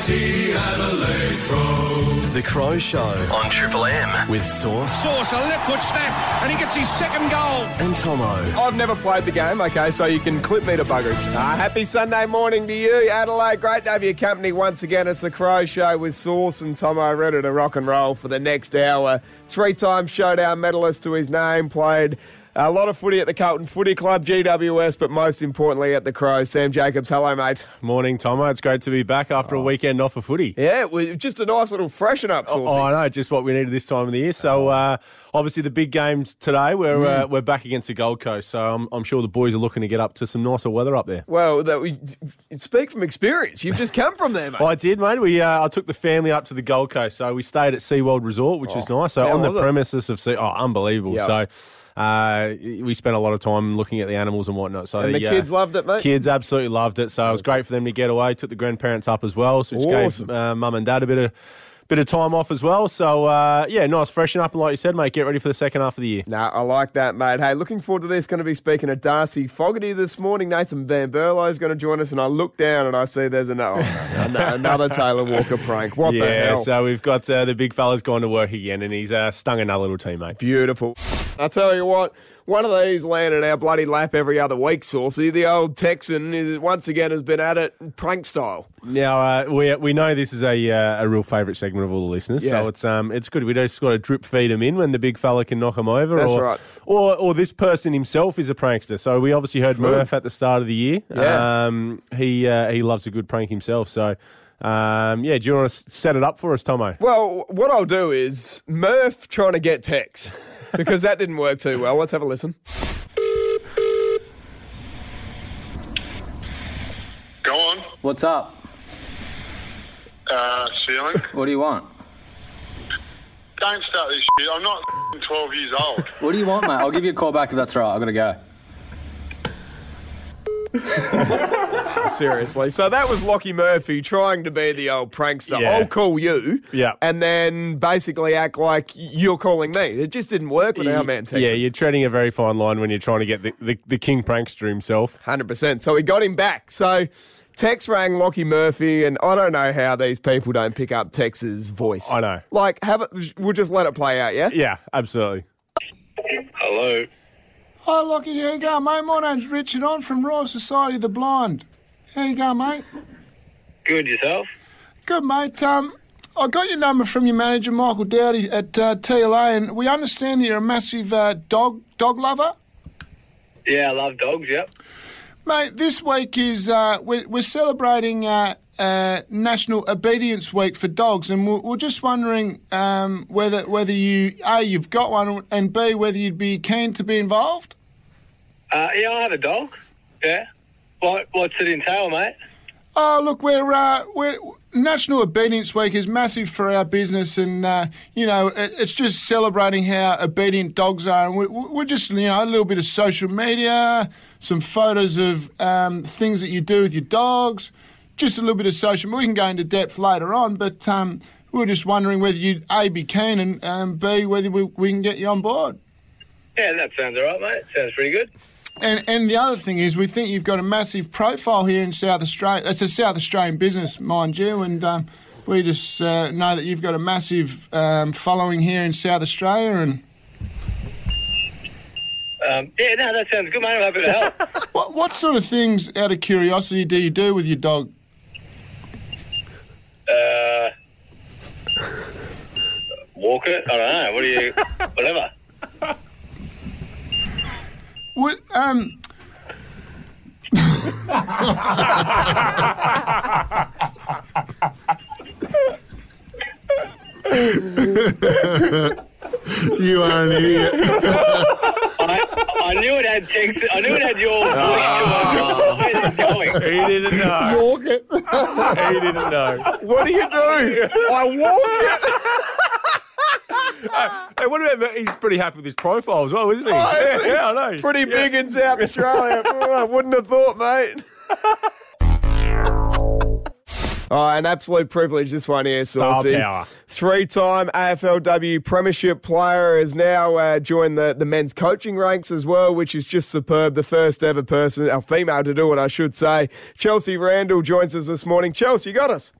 mighty Adelaide Crow. The Crow Show on Triple M with Sauce Sauce, a left foot snap, and he gets his second goal. and Tomo. I've never played the game, okay, so you can clip me to buggers. Uh, happy Sunday morning to you, Adelaide. Great to have your company once again. It's the Crow Show with Sauce and Tomo ready to rock and roll for the next hour. Three time showdown medalist to his name, played a lot of footy at the Carlton Footy Club, GWS, but most importantly at the Crows. Sam Jacobs, hello, mate. Morning, Tomo. It's great to be back after a weekend off of footy. Yeah, it was just a nice little freshen up. Oh, I know, just what we needed this time of the year. So, uh, obviously, the big games today, we're, uh, we're back against the Gold Coast. So, I'm, I'm sure the boys are looking to get up to some nicer weather up there. Well, that we speak from experience. You've just come from there, mate. Well, I did, mate. We uh, I took the family up to the Gold Coast, so we stayed at SeaWorld Resort, which was nice. So on the it? premises of Sea, oh, unbelievable. Yep. So. Uh, we spent a lot of time looking at the animals and whatnot. So And the yeah, kids loved it, mate? Kids absolutely loved it. So it was great for them to get away. Took the grandparents up as well, so which Awesome. gave uh, mum and dad a bit of bit of time off as well. So uh, yeah, nice freshen up and like you said, mate, get ready for the second half of the year. No, I like that, mate. Hey, looking forward to this. Going to be speaking to Darcy Fogarty this morning. Nathan Van Berlo is going to join us, and I look down and I see there's another, oh, no, no, another Taylor Walker prank. What the hell? yeah, hell? so we've got uh, the big fella's gone to work again, and he's uh, stung another little teammate. Beautiful. I tell you what, one of these landed our bloody lap every other week, Saucy. The old Texan is, once again has been at it prank style. Now uh, we we know this is a uh, a real favourite segment of all the listeners, Yeah. so it's um it's good. We just got to drip feed him in when the big fella can knock him over. That's or, right. Or or this person himself is a prankster. So we obviously heard True. Murph at the start of the year. Yeah. Um, he uh, he loves a good prank himself. So. Um, yeah, do you want to set it up for us, Tomo? Well, what I'll do is Murph trying to get Tex because that didn't work too well. Let's have a listen. Go on. What's up? Uh, ceiling. What do you want? Don't start this shit. I'm not 12 years old. What do you want, mate? I'll give you a call back if that's right. I've got to go. Seriously. So that was Lachie Murphy trying to be the old prankster. Yeah. I'll call you. Yeah. And then basically act like you're calling me. It just didn't work with our man Texan. Yeah, you're treading a very fine line when you're trying to get the, the, the king prankster himself. 100%. So we got him back. So Tex rang Lachie Murphy, and I don't know how these people don't pick up Tex's voice. I know. Like, have it, we'll just let it play out, yeah? Yeah, absolutely. Hello. Hi, Lachie. How you going, mate? My name's Richard. I'm from Royal Society of the Blind. How you going, mate? Good yourself? Good, mate. Um, I got your number from your manager, Michael Doughty, at uh, TLA, and we understand that you're a massive uh, dog dog lover. Yeah, I love dogs. Yep. Mate, this week is uh, we're, we're celebrating uh, National Obedience Week for dogs, and we're, we're just wondering um, whether whether you a you've got one, and b whether you'd be keen to be involved. Uh, yeah, I have a dog. Yeah. What What's it entail, mate? Oh, look, we're uh, we're National Obedience Week is massive for our business, and uh, you know it, it's just celebrating how obedient dogs are, and we, we're just you know a little bit of social media, some photos of um, things that you do with your dogs, just a little bit of social. We can go into depth later on, but um, we we're just wondering whether you'd a be keen and um, b whether we, we can get you on board. Yeah, that sounds all right, mate. Sounds pretty good. And and the other thing is, we think you've got a massive profile here in South Australia. It's a South Australian business, mind you, and um, we just uh, know that you've got a massive um, following here in South Australia. And Um, yeah, no, that sounds good, mate. I'm happy to help. what what sort of things, out of curiosity, do you do with your dog? Uh, walk it. I don't know. What do you? Whatever. What, um, you are an idiot. I, I knew it had text. I knew it had your voice. Ah. Where's it going? He didn't know. Walk it. he didn't know. What do you do? I walk it. Hey, what about he's pretty happy with his profile as well, isn't he? Oh, yeah, yeah, I know. Pretty big in South Australia. Oh, I wouldn't have thought, mate. Oh, an absolute privilege, this one here, Star Saucy. power. Three-time AFLW Premiership player has now uh, joined the, the men's coaching ranks as well, which is just superb. The first ever person, a female to do it, I should say. Chelsea Randall joins us this morning. Chelsea, you got us?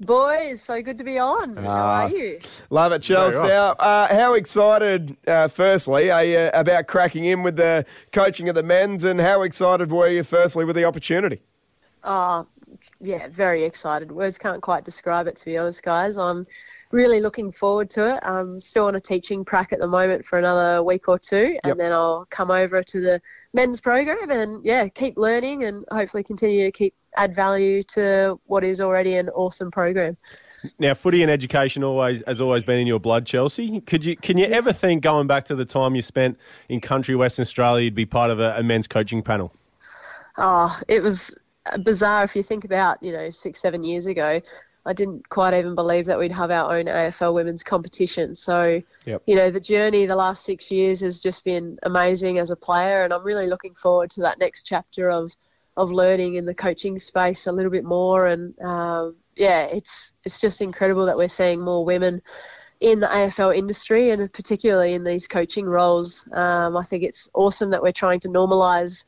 Boys, so good to be on. How Ah. are you? Love it, Chels. Very right. Now, uh, how excited, uh, firstly, are you about cracking in with the coaching of the men's, and how excited were you, firstly, with the opportunity? Oh, yeah, very excited. Words can't quite describe it, to be honest, guys. I'm really looking forward to it. I'm still on a teaching prac at the moment for another week or two, Yep. and then I'll come over to the men's program and, yeah, keep learning and hopefully continue to keep add value to what is already an awesome program. Now, footy and education always has always been in your blood, Chelsea. Could you can you ever think going back to the time you spent in country Western Australia, you'd be part of a, a men's coaching panel? Oh, it was bizarre if you think about, you know, six, seven years ago. I didn't quite even believe that we'd have our own AFL women's competition. So, Yep. you know, the journey the last six years has just been amazing as a player, and I'm really looking forward to that next chapter of of learning in the coaching space a little bit more. And um, yeah, it's it's just incredible that we're seeing more women in the AFL industry and particularly in these coaching roles. Um, I think it's awesome that we're trying to normalise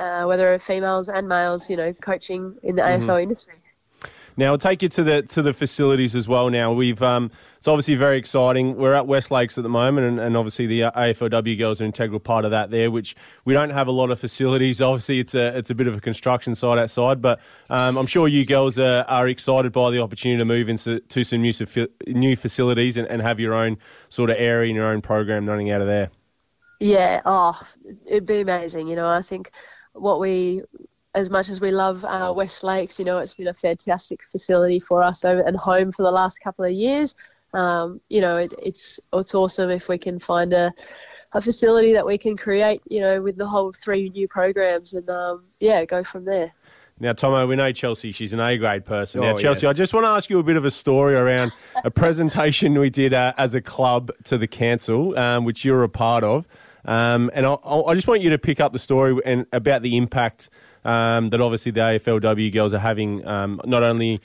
uh, whether females and males, you know, coaching in the AFL industry. Now, I'll take you to the to the facilities as well. Now, we've um, it's obviously very exciting. We're at West Lakes at the moment, and, and obviously the uh, AFLW girls are an integral part of that there. Which we don't have a lot of facilities. Obviously, it's a it's a bit of a construction site outside, but um, I'm sure you girls are, are excited by the opportunity to move into to some new new facilities and, and have your own sort of area and your own program running out of there. Yeah, oh, it'd be amazing. You know, I think what we, as much as we love uh, West Lakes, you know, it's been a fantastic facility for us over and home for the last couple of years. Um, you know, it, it's it's awesome if we can find a a facility that we can create, you know, with the whole three new programs and um, yeah, go from there. Now, Tomo, we know Chelsea. She's an A grade person. now, Oh, Chelsea, yes. I just want to ask you a bit of a story around a presentation we did uh, as a club to the council, um, which you're a part of. Um, and I, I just want you to pick up the story and about the impact um, that obviously the AFLW girls are having, um, not only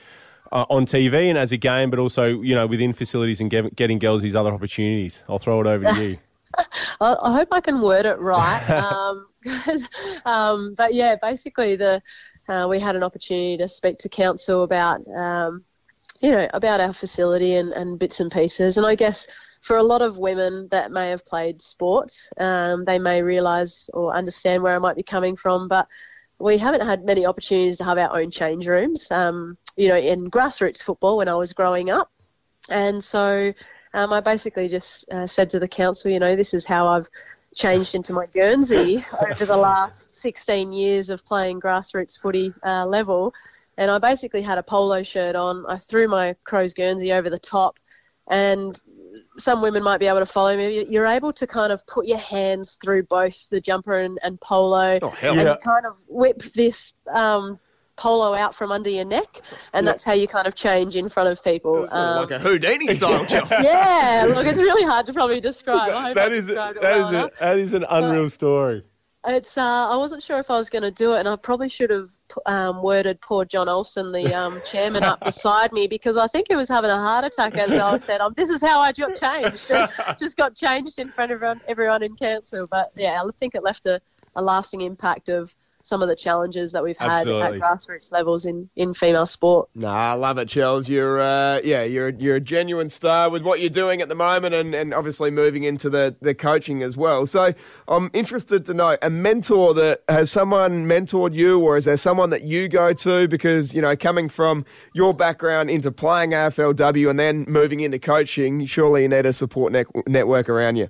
uh, on TV and as a game, but also you know within facilities and get, getting girls these other opportunities. I'll throw it over to you. I, I hope I can word it right. um, 'cause, um, but yeah, basically the uh, we had an opportunity to speak to council about um, you know about our facility and, and bits and pieces, and I guess for a lot of women that may have played sports, um, they may realise or understand where I might be coming from, but we haven't had many opportunities to have our own change rooms. Um, you know, in grassroots football when I was growing up, and so um, I basically just uh, said to the council, you know, this is how I've changed into my Guernsey over the last 16 years of playing grassroots footy uh, level. And I basically had a polo shirt on. I threw my Crows Guernsey over the top, and some women might be able to follow me. You're able to kind of put your hands through both the jumper and, and polo, Oh, hell and yeah. kind of whip this um, polo out from under your neck, and that's how you kind of change in front of people. Um, like a Houdini style, Chelsea. yeah, look, it's really hard to probably describe. That I it that well is a, that is an unreal story. It's. Uh, I wasn't sure if I was going to do it, and I probably should have um, worded poor John Olsen, the um, chairman, up beside me because I think he was having a heart attack as I said, um, "This is how I got changed." Just got changed in front of everyone, everyone in council. But yeah, I think it left a, a lasting impact of some of the challenges that we've had Absolutely. at grassroots levels in, in female sport. Nah, I love it, Chels. You're, uh, yeah, you're you're a genuine star with what you're doing at the moment, and, and obviously moving into the, the coaching as well. So I'm interested to know a mentor that has someone mentored you, or is there someone that you go to? Because you know, coming from your background into playing AFLW and then moving into coaching, surely you need a support net- network around you.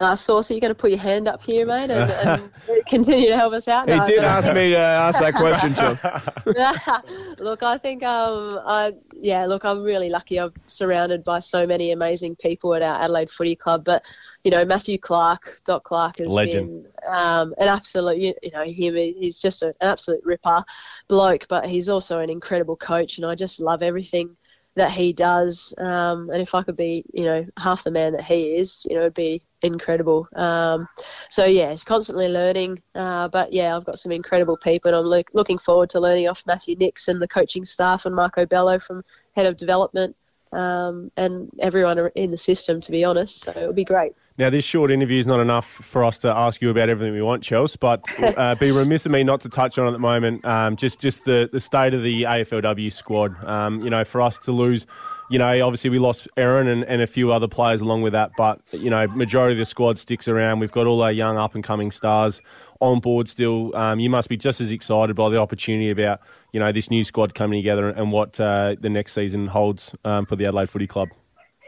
Uh, you're going to put your hand up here, mate, and, and continue to help us out? He No, did ask me to ask that question, Chels. look, I think, um, I, yeah, look, I'm really lucky. I'm surrounded by so many amazing people at our Adelaide Footy Club. But, you know, Matthew Clarke, Doc Clarke has Legend. been um, an absolute, you, you know, him, he's just a, an absolute ripper bloke, but he's also an incredible coach. And I just love everything that he does. Um, and if I could be, you know, half the man that he is, you know, it'd be incredible. Um, so yeah, it's constantly learning. Uh, but yeah, I've got some incredible people, and I'm look, looking forward to learning off Matthew Nicks and the coaching staff and Marco Bello from head of development. Um, and everyone in the system, to be honest. So it'll be great. Now, this short interview is not enough for us to ask you about everything we want, Chelsea, but uh, be remiss of me not to touch on at the moment um, just just the, the state of the AFLW squad. Um, you know, for us to lose, you know, obviously we lost Erin and, and a few other players along with that, but, you know, majority of the squad sticks around. We've got all our young up and coming stars on board still. Um, you must be just as excited by the opportunity about, you know, this new squad coming together and what uh, the next season holds um, for the Adelaide Footy Club.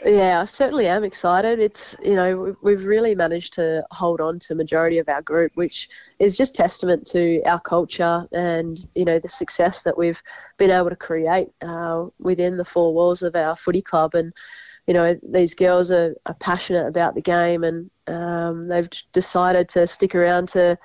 Yeah, I certainly am excited. It's you know we've really managed to hold on to majority of our group, which is just testament to our culture and you know the success that we've been able to create uh, within the four walls of our footy club. And you know these girls are, are passionate about the game, and um, they've decided to stick around to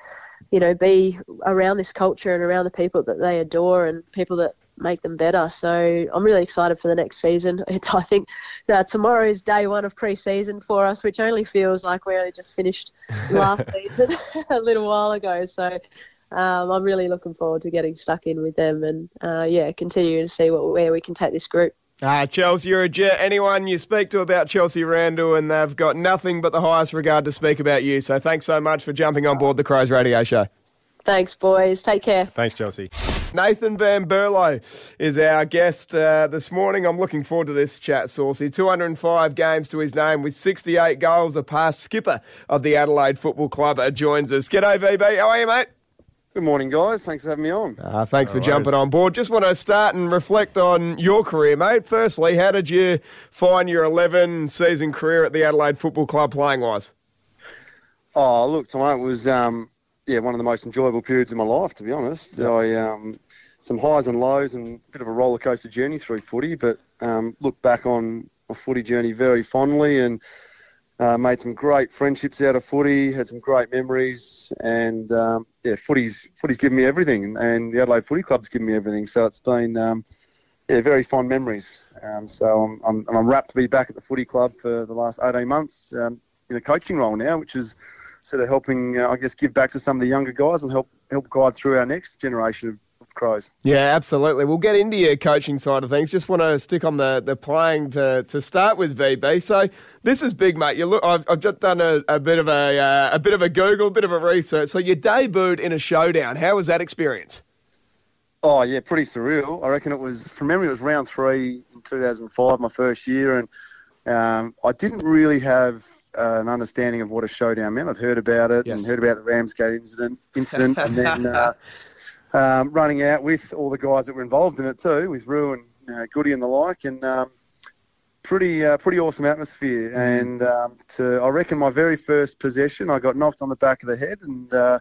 you know be around this culture and around the people that they adore and people that make them better. So I'm really excited for the next season. It's, I think uh, tomorrow is day one of pre-season for us, which only feels like we only just finished last season a little while ago. So um, I'm really looking forward to getting stuck in with them and uh, yeah, continuing to see what, where we can take this group. Ah, Chelsea, you're a jet. Anyone you speak to about Chelsea Randall, and they've got nothing but the highest regard to speak about you. So thanks so much for jumping on board the Crows Radio Show. Thanks, boys. Take care. Thanks, Chelsea. Nathan Van Berlo is our guest uh, this morning. I'm looking forward to this chat, Saucy. 205 games to his name with 68 goals. A past skipper of the Adelaide Football Club uh, joins us. G'day, VB. How are you, mate? Good morning, guys. Thanks for having me on. Uh, thanks for jumping on board. Just want to start and reflect on your career, mate. Firstly, how did you find your 11 season career at the Adelaide Football Club playing wise? Oh, look, tonight was um, yeah one of the most enjoyable periods of my life, to be honest. I um, some highs and lows and a bit of a roller coaster journey through footy, but um, look back on my footy journey very fondly and uh, made some great friendships out of footy, had some great memories, and um, yeah, footy's footy's given me everything, and the Adelaide Footy Club's given me everything. So it's been um, yeah, very fond memories. Um, so I'm, I'm, I'm rapt to be back at the footy club for the last 18 months um, in a coaching role now, which is sort of helping, uh, I guess, give back to some of the younger guys and help help guide through our next generation of Crows. Yeah, absolutely. We'll get into your coaching side of things. Just want to stick on the, the playing to, to start with VB. So this is big, mate. You look. I've, I've just done a, a bit of a uh, a bit of a Google, a bit of a research. So you debuted in a showdown. How was that experience? Oh yeah, pretty surreal. I reckon it was from memory. It was round three in 2005, my first year, and um, I didn't really have uh, an understanding of what a showdown meant. I'd heard about it yes. and heard about the Ramsgate incident, incident, and then. Uh, um, running out with all the guys that were involved in it too, with Roo and uh, Goody and the like, and um, pretty uh, pretty awesome atmosphere. Mm. And um, to, I reckon my very first possession, I got knocked on the back of the head, and uh,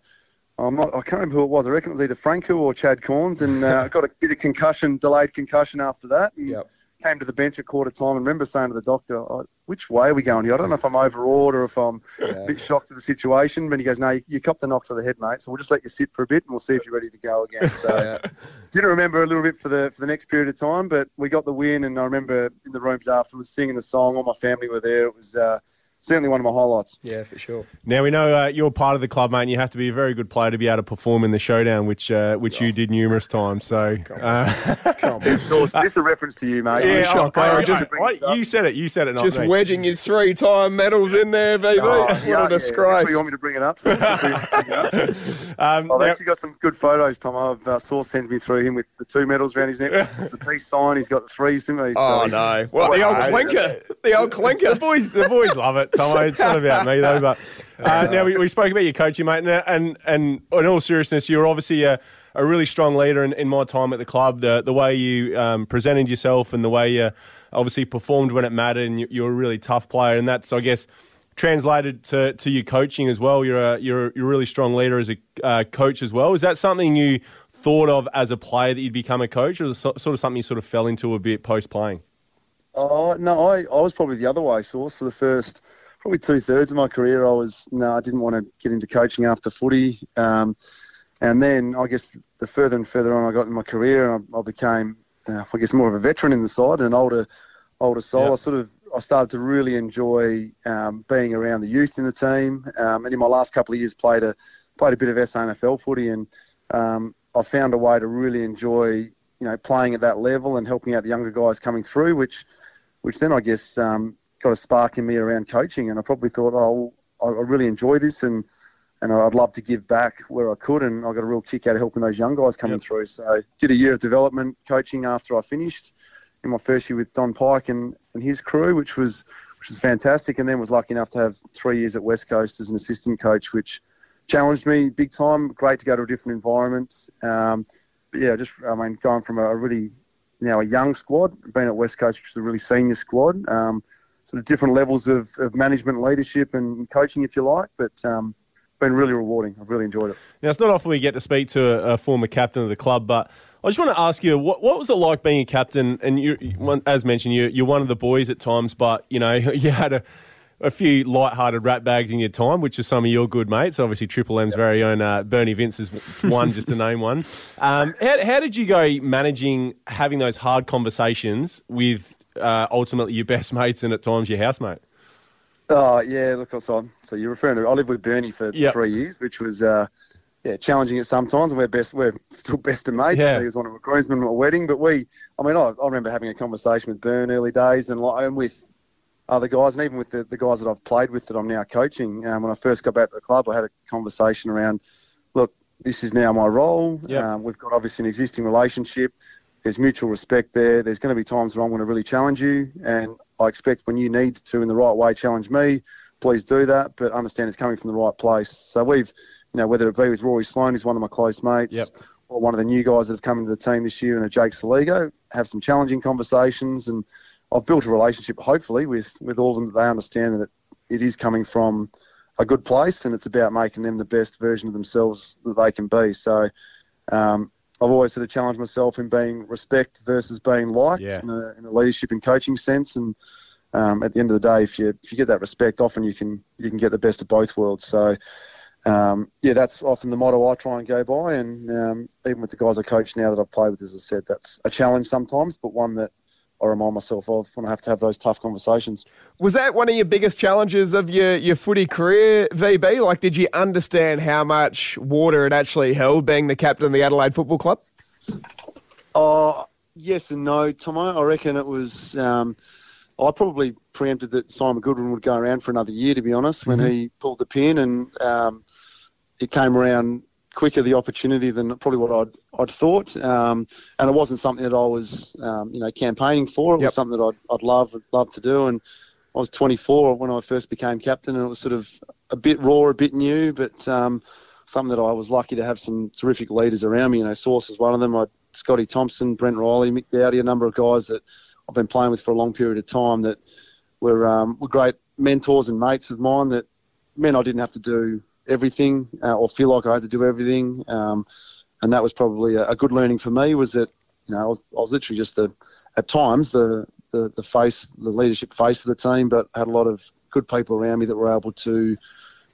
I'm not, I can't remember who it was. I reckon it was either Franco or Chad Cornes, and uh, I got a bit of concussion, delayed concussion after that. And yep. Came to the bench at quarter time, and remember saying to the doctor, oh, which way are we going here? I don't know if I'm overawed or if I'm yeah. a bit shocked at the situation. But he goes, no, you, you copped the knock to the head, mate. So we'll just let you sit for a bit and we'll see if you're ready to go again. So yeah. didn't remember a little bit for the for the next period of time, but we got the win. And I remember in the rooms afterwards singing the song. All my family were there. It was. Uh, certainly one of my highlights. Yeah, for sure. Now we know uh, you're part of the club, mate. And you have to be a very good player to be able to perform in the showdown, which uh, which oh. you did numerous times. So, uh, this, is a reference to you, mate. Yeah, shock, I, I, just, I, you said it. You said it. just me. wedging his three-time medals in there, baby. Oh, what yeah, a disgrace! Yeah, you want me to bring it up? So um, I've now, actually got some good photos, Tom. I've uh, Sauce sends me through him with the two medals around his neck, the peace sign. He's got the threes, didn't he? So oh no! Well, the old clinker, the old clinker. The boys, the boys love it. Tomo. It's not about me though. But uh, now we, we, spoke about your coaching, mate, and and, and in all seriousness, you're obviously a, a really strong leader in, in my time at the club. The the way you um, presented yourself and the way you obviously performed when it mattered, and you, are a really tough player, and that's I guess translated to, to your coaching as well. You're a you're, you're a really strong leader as a uh, coach as well. Is that something you thought of as a player that you'd become a coach, or sort of something you sort of fell into a bit post playing? Oh no, I, I was probably the other way. So, so the first probably two thirds of my career, I was no, I didn't want to get into coaching after footy. Um, and then I guess the further and further on I got in my career, I, I became, uh, I guess, more of a veteran in the side, an older, older soul. Yep. I sort of, I started to really enjoy um, being around the youth in the team. Um, and in my last couple of years, played a, played a bit of SANFL footy, and um, I found a way to really enjoy, you know, playing at that level and helping out the younger guys coming through, which which then I guess um, got a spark in me around coaching, and I probably thought, oh, I, really enjoy this, and and I'd love to give back where I could, and I got a real kick out of helping those young guys coming through. So did a year of development coaching after I finished in my first year with Don Pyke and, and his crew, which was which was fantastic, and then was lucky enough to have three years at West Coast as an assistant coach, which challenged me big time. Great to go to a different environment. Um, but yeah, just I mean, going from a really now a young squad, being at West Coast, which is a really senior squad. Um, sort of different levels of, of management, leadership, and coaching, if you like. But um, been really rewarding. I've really enjoyed it. Now, it's not often we get to speak to a, a former captain of the club, but I just want to ask you, what, what was it like being a captain? And you, as mentioned, you, you're one of the boys at times, but you know you had a, a few light-hearted rat bags in your time, which are some of your good mates. Obviously, Triple M's very own uh, Bernie Vince is one, just to name one. Um, how, how did you go managing having those hard conversations with uh, ultimately your best mates and at times your housemate? Oh yeah, look, so so you're referring to I lived with Bernie for Yep. three years, which was uh, yeah challenging at sometimes, and we're best we're still best of mates. Yeah. He was one of my groomsmen at my wedding, but we, I mean, I, I remember having a conversation with Bern early days, and like and with other guys, and even with the, the guys that I've played with that I'm now coaching. Um, when I first got back to the club, I had a conversation around, look, this is now my role. Yep. Um, we've got obviously an existing relationship. There's mutual respect there. There's going to be times where I'm going to really challenge you, and I expect when you need to, in the right way, challenge me. Please do that, but understand it's coming from the right place. So we've, you know, whether it be with Rory Sloane, who's one of my close mates, Yep. or one of the new guys that have come into the team this year, and a Jake Soligo, have some challenging conversations, and I've built a relationship, hopefully, with with all of them that they understand that it, it is coming from a good place, and it's about making them the best version of themselves that they can be. So. Um, I've always sort of challenged myself in being respect versus being liked Yeah. in, a, in a leadership and coaching sense. And um, at the end of the day, if you if you get that respect, often you can you can get the best of both worlds. So um, yeah, that's often the motto I try and go by. And um, even with the guys I coach now that I've played with, as I said, that's a challenge sometimes, but one that I remind myself of when I have to have those tough conversations. Was that one of your biggest challenges of your, your footy career, VB? Like, did you understand how much water it actually held being the captain of the Adelaide Football Club? Oh, yes and no, Tomo. I reckon it was. Um, I probably preempted that Simon Goodwin would go around for another year, to be honest, when he pulled the pin, and um, it came around quicker the opportunity than probably what I'd I'd thought. Um, and it wasn't something that I was, um, you know, campaigning for. It Yep. was something that I'd, I'd love love to do. And I was 24 when I first became captain, and it was sort of a bit raw, a bit new, but um, something that I was lucky to have some terrific leaders around me. You know, Sauce was one of them. I Scotty Thompson, Brent Reilly, Mick Doughty, a number of guys that I've been playing with for a long period of time that were um, were great mentors and mates of mine. That meant I didn't have to do everything uh, or feel like I had to do everything. Um, and that was probably a, a good learning for me. Was that you know I was, I was literally just the at times the, the the face, the leadership face of the team, but had a lot of good people around me that were able to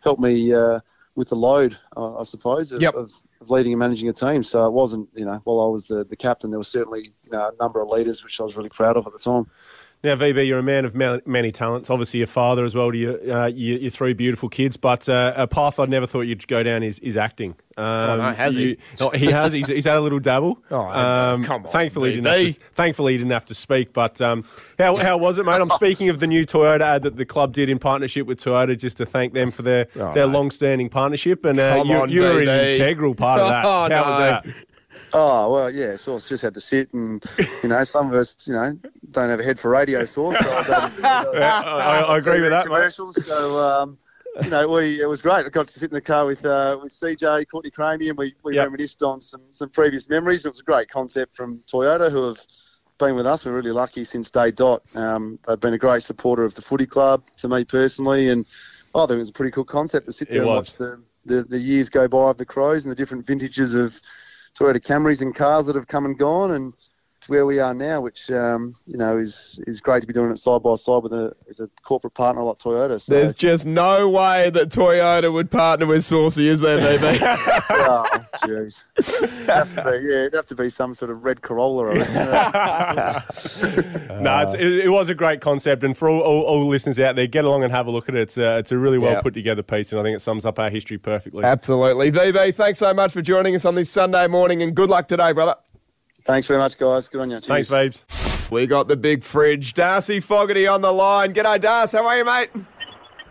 help me uh, with the load, uh, I suppose, of, Yep. of, of leading and managing a team. So it wasn't, you know, while I was the, the captain, there was certainly you know, a number of leaders which I was really proud of at the time. Now, VB, you're a man of many talents. Obviously, your father as well to your, uh, your, your three beautiful kids. But uh, a path I'd never thought you'd go down is, is acting. Um, no, has he? you- oh, he has. He's, he's had a little dabble. Oh, um, come on, Thankfully, he didn't have to, thankfully, he didn't have to speak. But um, how, how was it, mate? I'm speaking of the new Toyota ad that the club did in partnership with Toyota, just to thank them for their, Oh, their mate. long-standing partnership. And uh, you, on, you were an integral part of that. Oh, how no. was that? Oh well, yeah. Sauce just had to sit, and you know, some of us, you know, don't have a head for radio. Sauce, so I, Yeah, I, I agree with that, mate. Commercials. So um, you know, we it was great. I got to sit in the car with uh, with CJ Courtney Cramey, and we, we Yep. reminisced on some some previous memories. It was a great concept from Toyota, who have been with us. We're really lucky since day dot. Um, they've been a great supporter of the footy club to me personally, and oh, I think it was a pretty cool concept to sit It there and was. watch the, the the years go by of the Crows and the different vintages of Toyota Camrys and cars that have come and gone, and where we are now, which um, you know is is great to be doing it side by side with a, with a corporate partner like Toyota. So, There's just no way that Toyota would partner with Saucy, is there, VB? oh, jeez, have to be yeah, it'd have to be some sort of red Corolla. I. No, it's, it, it was a great concept, and for all, all, all listeners out there, get along and have a look at it. It's a, it's a really well Yeah. put together piece, and I think it sums up our history perfectly. Absolutely. VB, thanks so much for joining us on this Sunday morning and good luck today, brother. Thanks very much, guys. Good on you. Cheers. Thanks, Babes. We got the big fridge. Darcy Fogarty on the line. G'day, Darcy. How are you, mate?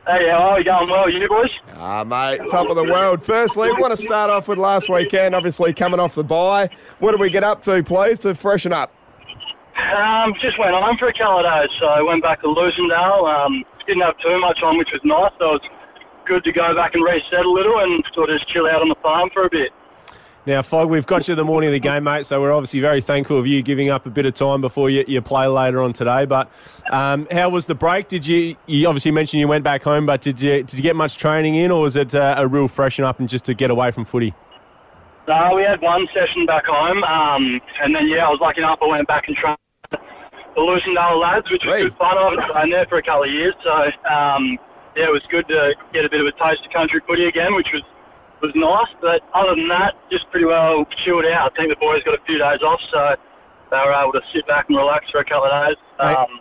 Hey, how are you going? Well, you boys? Ah, mate, top of the world. Firstly, we want to start off with last weekend, obviously coming off the bye. What did we get up to, please, to freshen up? Um, just went home for a couple of days, so I went back to Lucindale. Um, didn't have too much on, which was nice. So it was good to go back and reset a little and sort of just chill out on the farm for a bit. Now, Fog, we've got you the morning of the game, mate, so we're obviously very thankful of you giving up a bit of time before you, you play later on today. But um, how was the break? Did you, you obviously mentioned you went back home, but did you, did you get much training in, or was it uh, a real freshen up and just to get away from footy? No, we had one session back home, um, and then, yeah, I was lucky enough I went back and trained the Lucindale lads, which was Hey. good fun. I haven't played there for a couple of years, so, um, yeah, it was good to get a bit of a taste of country footy again, which was was nice. But other than that, just pretty well chilled out. I think the boys got a few days off, so they were able to sit back and relax for a couple of days. Um,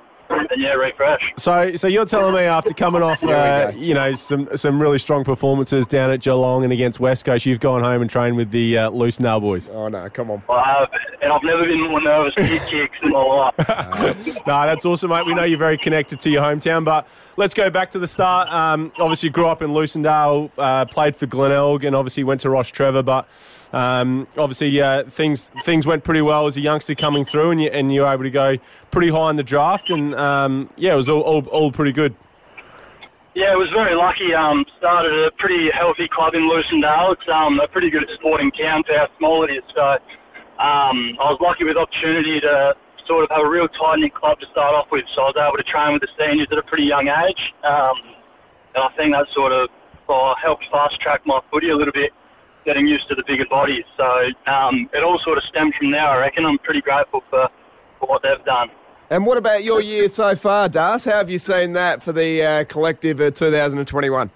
yeah, refresh. So, so you're telling me after coming off, uh, you know, some some really strong performances down at Geelong and against West Coast, you've gone home and trained with the uh, Lucindale boys. Oh, no, come on. I have, and I've never been more nervous for kicks in my life. No, that's awesome, mate. We know you're very connected to your hometown, but let's go back to the start. Um, obviously, grew up in Lucindale, uh, played for Glenelg, and obviously went to Rostrevor. But um, obviously, uh, things things went pretty well as a youngster coming through, and you and you were able to go pretty high in the draft, and um, yeah, it was all, all all pretty good. Yeah, it was very lucky. Um, started a pretty healthy club in Lucindale. It's um, a pretty good sporting town for how small it is. So um, I was lucky with opportunity to sort of have a real tight knit club to start off with. So I was able to train with the seniors at a pretty young age, um, and I think that sort of uh, helped fast track my footy a little bit, getting used to the bigger bodies. So um, it all sort of stemmed from there. I reckon. I'm pretty grateful for, for what they've done. And what about your year so far, Das? How have you seen that for the uh, collective uh, 2021?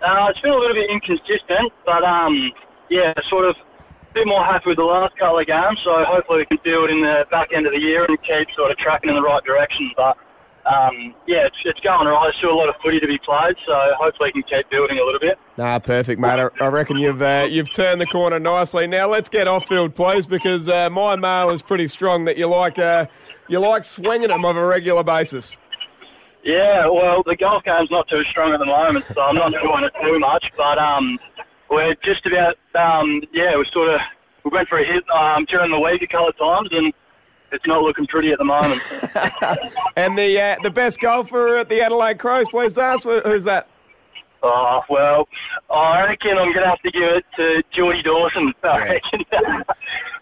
Uh, it's been a little bit inconsistent, but um, yeah, sort of a bit more happy with the last couple of games. So hopefully we can build in the back end of the year and keep sort of tracking in the right direction. But um, yeah, it's, it's going right. There's still a lot of footy to be played, so hopefully we can keep building a little bit. Nah, perfect, mate. I, I reckon you've uh, you've turned the corner nicely. Now let's get off field, please, because uh, my mail is pretty strong that you like uh, you like swinging them on a regular basis. Yeah, well, the golf game's not too strong at the moment, so I'm not doing it too much. But um, we're just about, um, yeah, we're sort of we went for a hit um, during the week a couple of times, and it's not looking pretty at the moment. And the uh, the best golfer at the Adelaide Crows, please, Das. Wh- Who's that? Oh, well, I reckon I'm going to have to give it to Geordie Dawson, I reckon.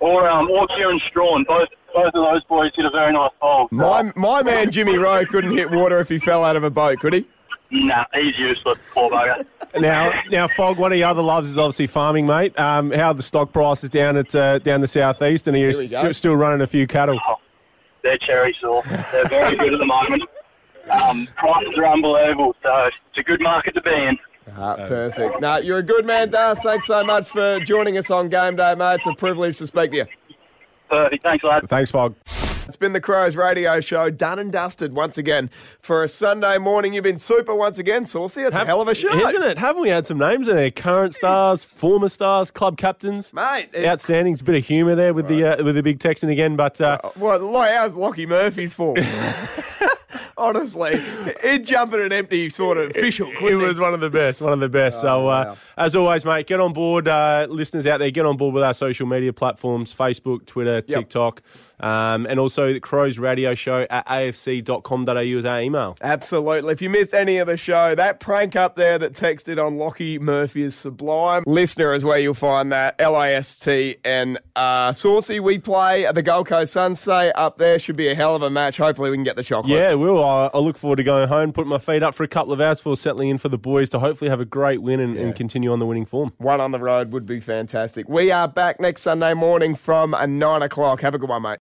or, um, or Kieran Strachan. Both, both of those boys did a very nice hole. My my man Jimmy Rowe couldn't hit water if he fell out of a boat, could he? Nah, he's useless, poor bugger. Now, now, Fog. One of your other loves is obviously farming, mate. Um, how are the stock prices down at uh, down the southeast, and are you Here we go. st- still running a few cattle? They're cherry sauce. They're very good at the moment. Um, prices are unbelievable, so it's a good market to be in. Ah, perfect. No, you're a good man, Das. Thanks so much for joining us on game day, mate. It's a privilege to speak to you. Perfect. Thanks, lad. Thanks, Fog. It's been the Crows radio show, done and dusted once again for a Sunday morning. You've been super once again, Saucy. It's a hell of a show, isn't it? Haven't we had some names in there? Current stars, former stars, club captains, mate? it- Outstanding. It's a bit of humour there with the uh, with the big Texan again, but uh, Well, like, how's Lachie Murphy's form? Honestly, he'd jump in an empty sort of official. It was one of the best, one of the best. so, uh, wow. as always, mate, get on board. Uh, listeners out there, get on board with our social media platforms Facebook, Twitter, TikTok, um, and also the Crows Radio Show at afc.com.au is our email. Absolutely. If you missed any of the show, that prank up there that texted on Lachie Murphy is sublime. LISTNR is where you'll find that. L I S T N R. Saucy, we play at the Gold Coast Sunday up there. Should be a hell of a match. Hopefully, we can get the chocolates. Yeah, we'll. I, I look forward to going home, putting my feet up for a couple of hours before settling in for the boys to hopefully have a great win and, and continue on the winning form. One on the road would be fantastic. We are back next Sunday morning from uh, 9 o'clock. Have a good one, mate.